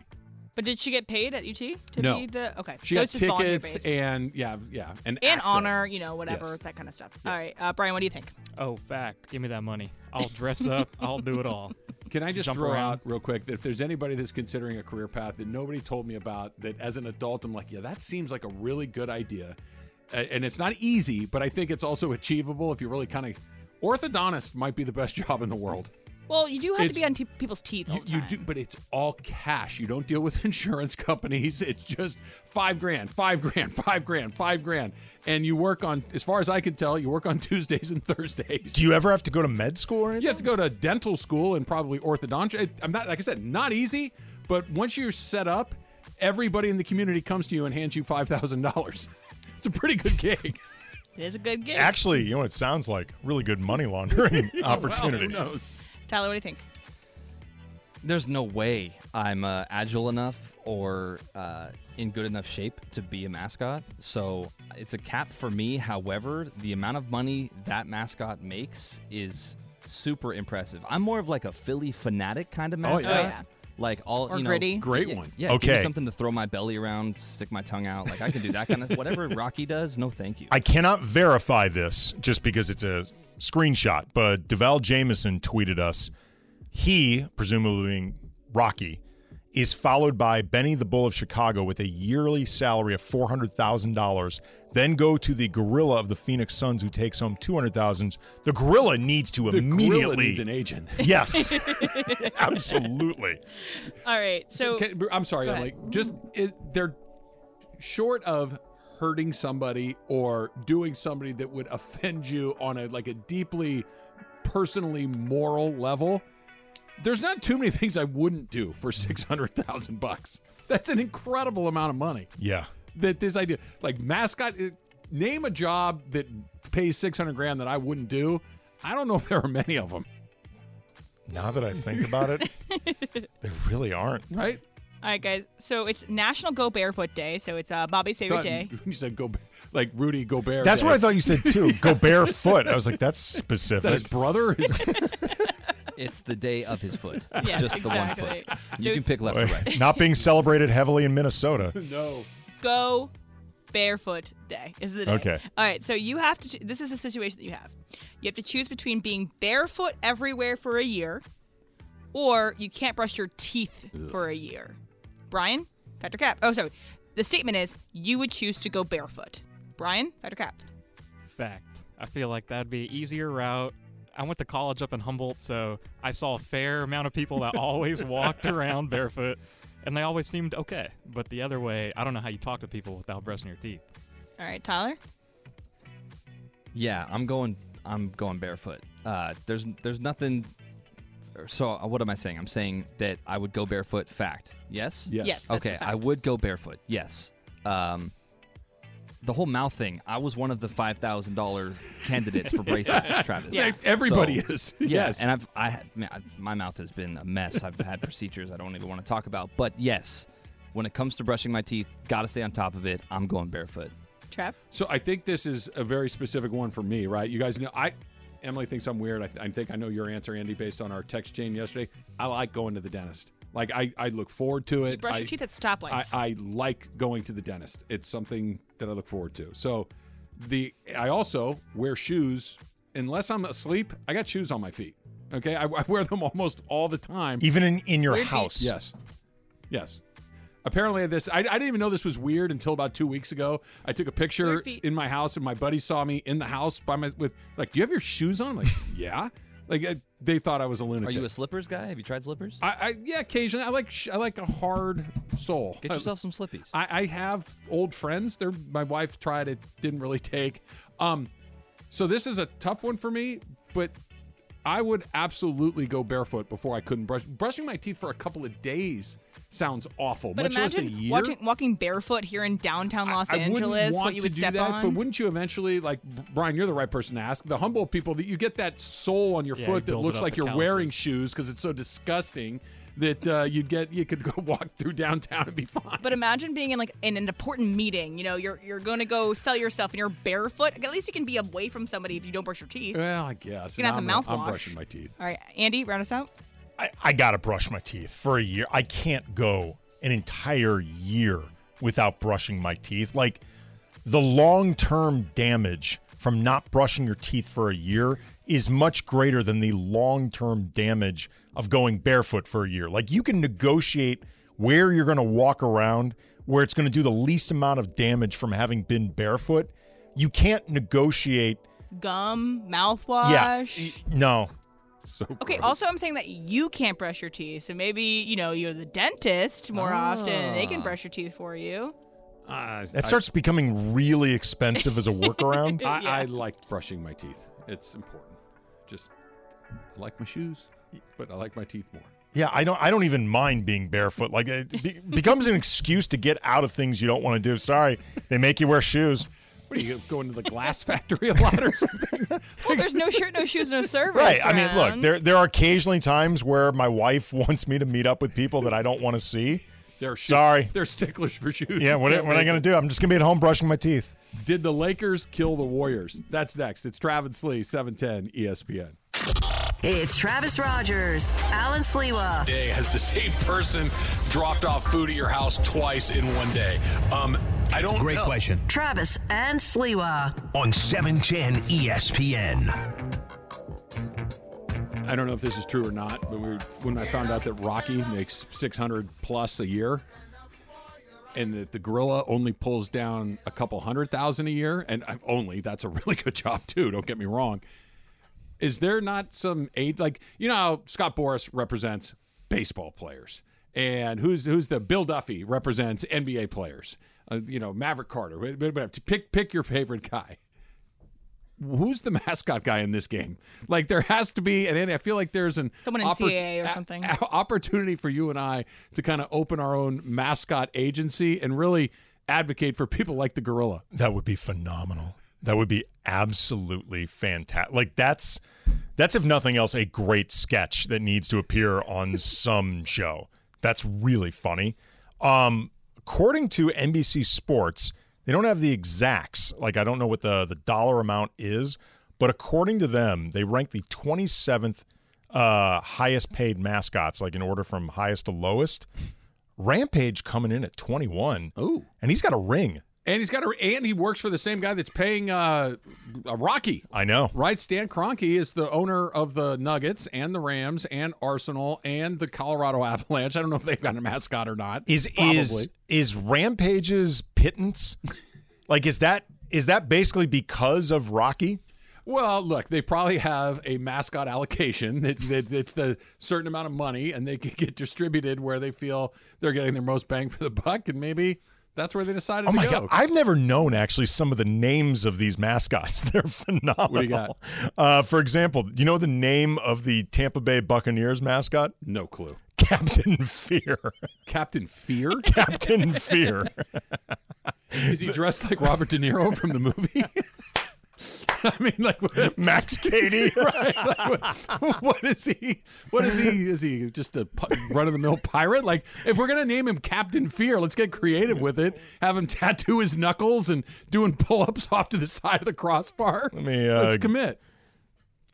but did she get paid at UT to No. be the okay? She so got it's just volunteer tickets and yeah, yeah, and and access. honor, you know, whatever Yes. that kind of stuff. All right, uh, Brian, what do you think? Oh, fact. Give me that money. I'll dress up. I'll do it all. Can I just Jump throw around. out real quick that if there's anybody that's considering a career path that nobody told me about, that as an adult, I'm like, yeah, that seems like a really good idea. Uh, and it's not easy, but I think it's also achievable if you really kind of. Orthodontist might be the best job in the world. Well, you do have to be on te- people's teeth all You, the you time. do, but it's all cash. You don't deal with insurance companies. It's just five grand, five grand, five grand, five grand, and you work on. As far as I can tell, you work on Tuesdays and Thursdays. Do you ever have to go to med school or anything? You have to go to dental school and probably orthodontia. I'm not like I said, not easy, but once you're set up, everybody in the community comes to you and hands you five thousand dollars. It's a pretty good gig. It is a good gig. Actually, you know what it sounds like? Really good money laundering opportunity. Well, who knows? Tyler, what do you think? There's no way I'm uh, agile enough or uh, in good enough shape to be a mascot. So it's a cap for me. However, the amount of money that mascot makes is super impressive. I'm more of like a Phillie Phanatic kind of Oh, yeah. mascot. Oh, yeah. Like all Or you know, gritty. Great yeah, one. Yeah, give Okay. me something to throw my belly around, stick my tongue out. Like I can do that kind of whatever Rocky does. No, thank you. I cannot verify this just because it's a screenshot, but Deval Jameson tweeted us. He, presumably being Rocky, is followed by Benny the Bull of Chicago with a yearly salary of four hundred thousand dollars. Then go to the Gorilla of the Phoenix Suns, who takes home two hundred thousand. The Gorilla needs to The immediately. gorilla needs an agent. yes, absolutely. All right, so Can- I'm sorry. I'm like just it, they're short of hurting somebody or doing somebody that would offend you on a like a deeply personally moral level. There's not too many things I wouldn't do for six hundred thousand bucks. That's an incredible amount of money. Yeah. That this idea, like mascot, it, name a job that pays six hundred grand that I wouldn't do. I don't know if there are many of them. Now that I think about it, they really aren't. Right? all right, guys. So it's National Go Barefoot Day. So it's uh, Bobby's favorite Thought- day. You said go like Rudy Gobert. That's Day. what I thought you said too. Go barefoot. I was like, that's Is that his specific. brother? His- it's the day of his foot. Yes, Just the one exactly. foot. So You can pick left or right. Not being celebrated heavily in Minnesota. no. Go Barefoot Day is the day. Okay. All right. So you have to. This is the situation that you have. You have to choose between being barefoot everywhere for a year, or you can't brush your teeth for a year. Brian, Fact or Cap. Oh, sorry. The statement is you would choose to go barefoot. Brian, Fact or Cap. Fact. I feel like that'd be an easier route. I went to college up in Humboldt, so I saw a fair amount of people that always walked around barefoot. and they always seemed okay. But the other way, I don't know how you talk to people without brushing your teeth. All right, Tyler. Yeah, I'm going. I'm going barefoot. Uh, there's there's nothing. So uh, what am I saying? I'm saying that I would go barefoot. Fact. Yes. Yes. Yes. Okay, I would go barefoot. Yes. Um, the whole mouth thing. I was one of the five thousand dollar candidates for braces, Travis. Yeah. Everybody So- is. Yeah, yes. and I've I had man, I've- my mouth has been a mess. I've had procedures I don't even want to talk about. But yes, when it comes to brushing my teeth, got to stay on top of it. I'm going barefoot. Trev. So I think this is a very specific one for me, right? You guys know I. Emily thinks I'm weird. I, th- I think I know your answer, Andy, based on our text chain yesterday. I like going to the dentist. Like I, I look forward to it. Brush I, your teeth at stoplights. I, I like going to the dentist. It's something that I look forward to. So the I also wear shoes unless I'm asleep. I got shoes on my feet. Okay, I, I wear them almost all the time. Even in, in your Weird feet. house. Yes. Yes. Apparently, this I, I didn't even know this was weird until about two weeks ago. I took a picture Weird feet. in my house, and my buddy saw me in the house by my with like, "Do you have your shoes on?" I'm like, "Yeah." Like I, they thought I was a lunatic. Are you a slippers guy? Have you tried slippers? I, I yeah, occasionally I like sh- I like a hard sole. Get yourself some slippies. I, I have old friends. They're my wife tried it, didn't really take. Um, so this is a tough one for me, but I would absolutely go barefoot before I couldn't brush. Brushing my teeth for a couple of days sounds awful. but much less a imagine year. watching, walking barefoot here in downtown Los I wouldn't Angeles. want What you to would do step that, on. but wouldn't you eventually, like Brian? You're the right person to ask. The humble people that you get that sole on your Yeah, foot you that looks like you're wearing shoes because it's so disgusting that uh, you'd get you could go walk through downtown and be fine. But imagine being in like in an important meeting. You know, you're you're going to go sell yourself and you're barefoot. At least you can be away from somebody if you don't brush your teeth. well, I guess. You can have Now some I'm, I'm brushing my teeth. All right, Andy, round us out. I, I got to brush my teeth for a year. I can't go an entire year without brushing my teeth. Like the long term damage from not brushing your teeth for a year is much greater than the long term damage of going barefoot for a year. Like you can negotiate where you're going to walk around, where it's going to do the least amount of damage from having been barefoot. You can't negotiate. Gum, mouthwash. Yeah. mouthwash. No. So Okay. gross. Also, I'm saying that you can't brush your teeth, so maybe you know you're the dentist more often, and they can brush your teeth for you. Uh, That I- starts becoming really expensive as a workaround. I, Yeah. I like brushing my teeth. It's important. Just I like my shoes, but I like my teeth more. Yeah, I don't. I don't even mind being barefoot. Like it be, becomes an excuse to get out of things you don't want to do. Sorry, they make you wear shoes. What are you going to the glass factory a lot or something? Well, there's no shirt, no shoes, no service. Right. I mean, look, there there are occasionally times where my wife wants me to meet up with people that I don't want to see. They're Sorry. They're sticklers for shoes. Yeah, what, what am I going to do? I'm just going to be at home brushing my teeth. Did the Lakers kill the Warriors? That's next. It's Travis Lee, E 710 ESPN. It's Travis Rodgers, Alan Sliwa. day has the same person dropped off food at your house twice in one day? Um, I don't Great know. question. Travis and Sliwa. On E 710 ESPN. I don't know if this is true or not, but we were, when I found out that Rocky makes 600 plus a year and that the gorilla only pulls down a couple hundred thousand a year, and I- only that's a really good job too. Don't get me wrong. Is there not some aid like you know how Scott Boras represents baseball players, and who's who's the Bill Duffy represents NBA players? Uh, you know Maverick Carter. Wait, wait, wait, Pick pick your favorite guy who's the mascot guy in this game? Like there has to be, and I feel like there's an Someone in oppor- CAA or something. a- opportunity for you and I to kind of open our own mascot agency and really advocate for people like the gorilla. That would be phenomenal. That would be absolutely fantastic. Like that's that's if nothing else a great sketch that needs to appear on some show. That's really funny. Um according to NBC Sports, they don't have the exacts. Like I don't know what the the dollar amount is, but according to them, they rank the 27th uh highest paid mascots like in order from highest to lowest. Rampage coming in at 21. Ooh. And he's got a ring. And he's got a, and he works for the same guy that's paying uh, Rocky. I know. Right, Stan Kroenke is the owner of the Nuggets and the Rams and Arsenal and the Colorado Avalanche. I don't know if they've got a mascot or not. Is Probably. is is Rampage's pittance? like is that is that basically because of Rocky? Well, look, they probably have a mascot allocation that, that it's the certain amount of money, and they can get distributed where they feel they're getting their most bang for the buck, and maybe that's where they decided Oh to my go. god, I've never known actually some of the names of these mascots. They're phenomenal. What do you got? Uh, for example, do you know the name of the Tampa Bay Buccaneers mascot? No clue. Captain Fear. Captain Fear? Captain Fear. Is he dressed like Robert De Niro from the movie? I mean, like Max Cady. right? Like, what, what is he? What is he? Is he just a run of the mill pirate? Like, if we're gonna name him Captain Fear, let's get creative with it. Have him tattoo his knuckles and doing pull ups off to the side of the crossbar. Let me, uh, let's commit.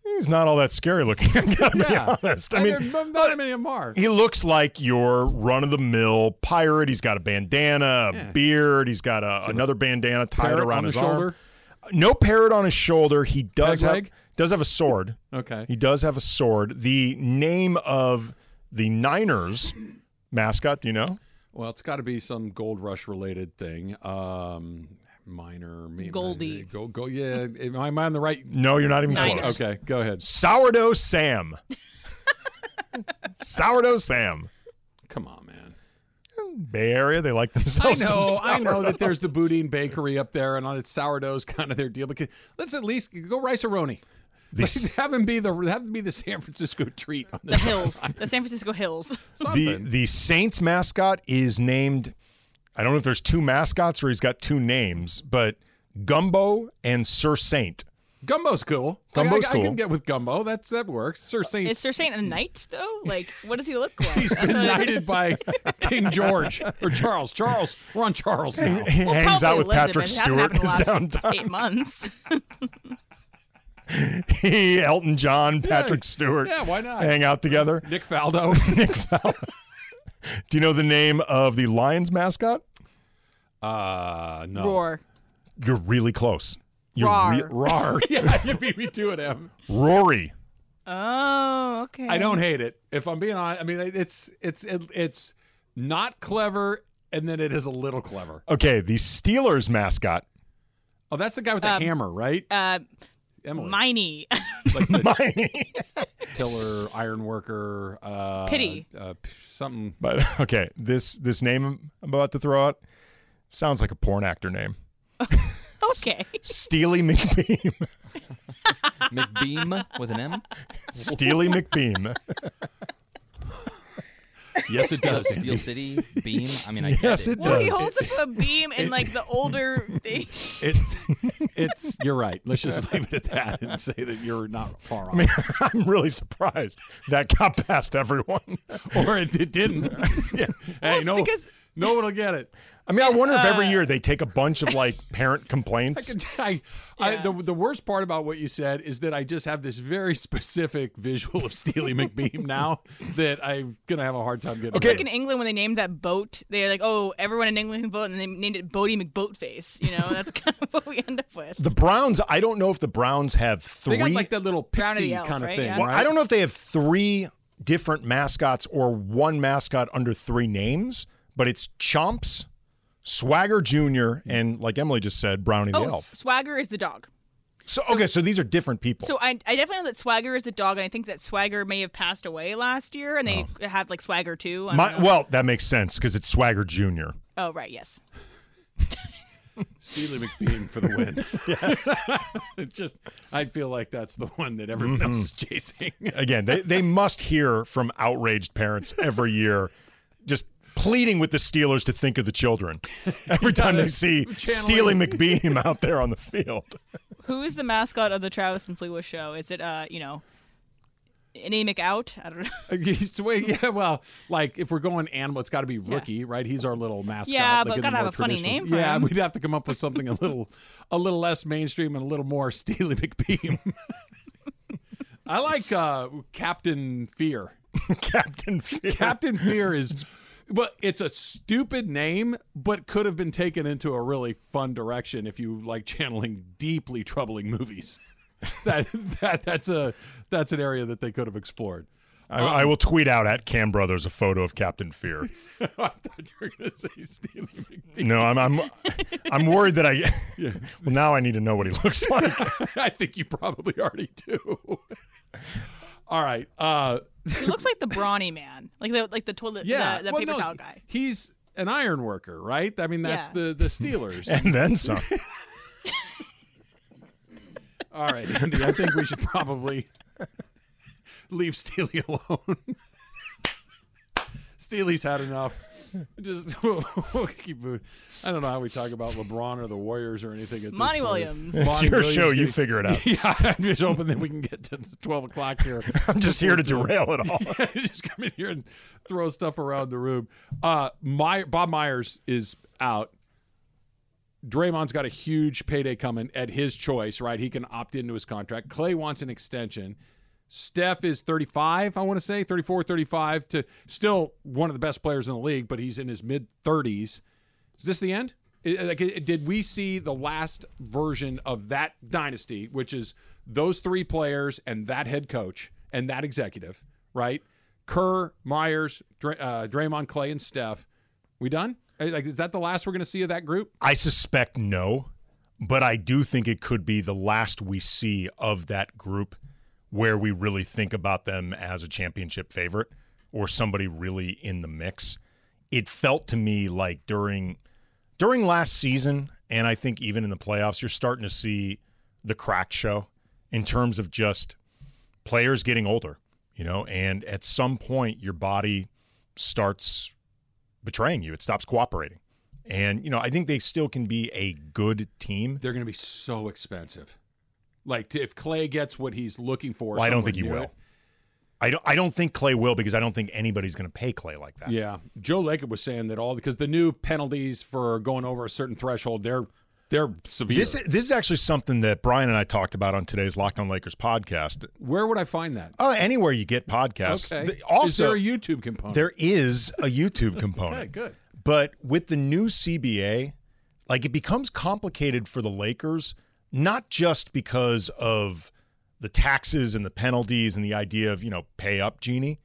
He's not all that scary looking. I gotta Yeah. be honest. I And mean, not many of them he looks like your run of the mill pirate. He's got a bandana, a Yeah. beard. He's got a, another bandana tied around his his arm. Shoulder? No parrot on his shoulder. He does Peg have leg? does have a sword. Okay. He does have a sword. The name of the Niners mascot, do you know? Well, it's got to be some Gold Rush related thing. Um, minor, maybe Goldie. Go, go. Yeah, am I am I on the right? No, you're not even Niners. close. Okay, go ahead. Sourdough Sam. Sourdough Sam. Come on, man. Bay Area, they like I themselves. some know, I know that there's the Boudin Bakery up there, and on its sourdough's kind of their deal. But let's at least go rice roni. The- have him be the have him be the San Francisco treat on The hills, the San Francisco hills. the the Saints mascot is named. I don't know if there's two mascots or he's got two names, but Gumbo and Sir Saint. Gumbo's cool. Gumbo's I, I, I can get with Gumbo. That's that works. Sir Saint. Is Sir Saint a knight though? Like, what does he look like? He's been knighted by King George or Charles. Charles, we're on Charles now. He Well, hangs out with lived Patrick him. It hasn't Stewart his downtime. Eight months. he, Elton John, Patrick Stewart. yeah, why not? Hang out together. Nick Faldo. Nick Faldo. Do you know the name of the Lions mascot? Uh, no. Roar. You're really close. You're Rar. re- Rar. Yeah, you beat me to it, Em. Roary. Oh, okay. I don't hate it. If I'm being honest, I mean it's it's it, it's not clever, and then it is a little clever. Okay, the Steelers mascot. Oh, that's the guy with the Um, hammer, right? Uh, Emily, Miney. like the Miney. tiller, iron worker, uh, Pity. uh, something. But okay, this this name I'm about to throw out sounds like a porn actor name. Okay. Steely McBeam. McBeam with an M. Steely McBeam. Yes, it does. Steel City Beam. I mean, I Yes, get it it. Well, he does. holds up a beam in like the older thing. It's it's. You're right. Let's just leave it at that and say that you're not far off. I mean, I'm really surprised that got past everyone. or it, it didn't. yeah. Hey, no, because- no one will get it. I mean, I wonder if every uh. year they take a bunch of like parent I complaints. can, I, I, the, the worst part about what you said is that I just have this very specific visual of Steely McBeam now that I'm gonna have a hard time getting. Okay. Like in England, when they named that boat, they're like, "Oh, everyone in England can vote," and they named it Boaty McBoatface. You know, that's kind of what we end up with. The Browns, I don't know if the Browns have three. They got like that little pixie elf, kind of right? thing, Yeah. Well, right? I don't know if they have three different mascots or one mascot under three names, but it's Chomps, Swagger Jr., and like Emily just said, Brownie Oh, the Elf. Swagger is the dog. So okay, so these are different people. So I, I definitely know that Swagger is the dog, and I think that Swagger may have passed away last year, and they have like Swagger too. My, well, that makes sense because it's Swagger Jr. oh right, yes. Steely McBeam for the win. yes. It just, I feel like that's the one that everyone Mm-hmm. else is chasing. Again, they, they must hear from outraged parents every year, just pleading with the Steelers to think of the children every time they see Steely McBeam out there on the field. Who is the mascot of the Travis and Sliwa show? Is it uh, you know, anemic out? I don't know. It's way- yeah, well, like if we're going animal, it's got to be rookie, right? He's our little mascot. Yeah, like but gotta have a funny name for Yeah, him. we'd have to come up with something a little, a little less mainstream and a little more Steely McBeam. I like uh, Captain Fear. Captain Fear. Captain Fear is, but it's a stupid name, but could have been taken into a really fun direction if you like channeling deeply troubling movies. that that that's a that's an area that they could have explored. I, I will tweet out at Cam Brothers a photo of Captain Fear. I thought you were going to say Steely McBean. No, I'm I'm I'm worried that I. well, now I need to know what he looks like. I think you probably already do. All right. Uh, He looks like the brawny man, like the like the toilet, yeah, the, the well, paper no, towel guy. He's an iron worker, right? I mean, that's Yeah. the the Steelers. and then some. All right, Andy. I think we should probably leave Steely alone. Steely's had enough. Just we'll, we'll keep moving. I don't know how we talk about LeBron or the Warriors or anything. At this Monty point. Williams. It's Monty your Williams show. You figure it out. Yeah, I'm just hoping that we can get to twelve o'clock here. I'm just here to derail it all. just come in here and throw stuff around the room. Uh, my Bob Myers is out. Draymond's got a huge payday coming at his choice, right? He can opt into his contract. Clay wants an extension. Steph is 35, I want to say, 34, 35 to still one of the best players in the league, but he's in his mid 30s. Is this the end? Did we see the last version of that dynasty, which is those three players and that head coach and that executive, right? Kerr, Myers, Dray, uh, Draymond, Clay, and Steph. We done? Like, is that the last we're going to see of that group? I suspect no, but I do think it could be the last we see of that group where we really think about them as a championship favorite or somebody really in the mix. It felt to me like during during last season and I think even in the playoffs you're starting to see the crack show in terms of just players getting older, you know, and at some point your body starts betraying you. It stops cooperating. And, you know, I think they still can be a good team. They're going to be so expensive. Like, t- if Clay gets what he's looking for, Well, I don't think he will. it- I don't, I don't think Clay will because I don't think anybody's going to pay Clay like that. Yeah, Joe Lacob was saying that all because the new penalties for going over a certain threshold, they're they're severe. This, this is actually something that Brian and I talked about on today's Locked on Lakers podcast. Where would I find that? Oh, anywhere you get podcasts. Okay. Also, is there a YouTube component? There is a YouTube component. Okay, good. But with the new CBA, like it becomes complicated for the Lakers, not just because of the taxes and the penalties and the idea of, you know, pay up, Genie,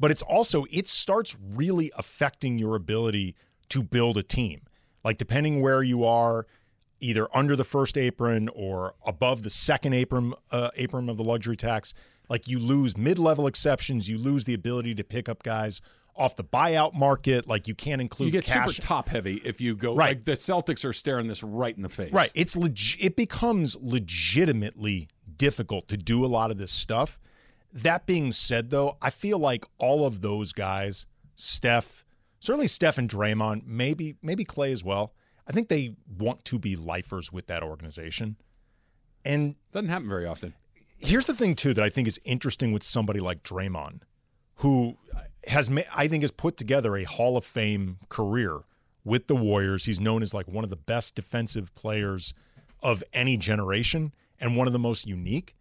but it's also, it starts really affecting your ability to build a team. Like, depending where you are, either under the first apron or above the second apron, uh, apron of the luxury tax, like you lose mid level exceptions, you lose the ability to pick up guys off the buyout market. Like, you can't include you get cash. super top heavy if you go. Right. Like the Celtics are staring this right in the face. Right. It's leg- it becomes legitimately difficult to do a lot of this stuff. That being said though, I feel like all of those guys, Steph, certainly Steph and Draymond, maybe maybe Clay as well. I think they want to be lifers with that organization. And doesn't happen very often. Here's the thing too that I think is interesting with somebody like Draymond, who has I think has put together a Hall of Fame career with the Warriors. He's known as like one of the best defensive players of any generation and one of the most unique.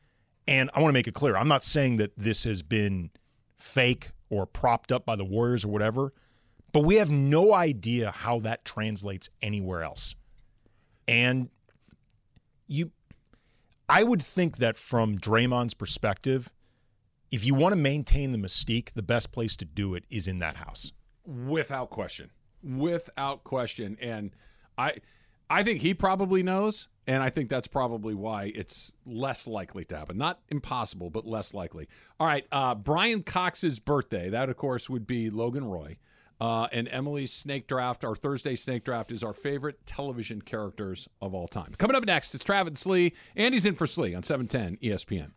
And I want to make it clear, I'm not saying that this has been fake or propped up by the Warriors or whatever, but we have no idea how that translates anywhere else. And you I would think that from Draymond's perspective, if you want to maintain the mystique, the best place to do it is in that house. without question, without question. And I, I think he probably knows, and I think that's probably why it's less likely to happen. Not impossible, but less likely. All right, uh, Brian Cox's birthday. That, of course, would be Logan Roy. Uh, and Emily's snake draft, our Thursday snake draft, is our favorite television characters of all time. Coming up next, it's Travis Slee. Andy's in for Slee on 710 ESPN.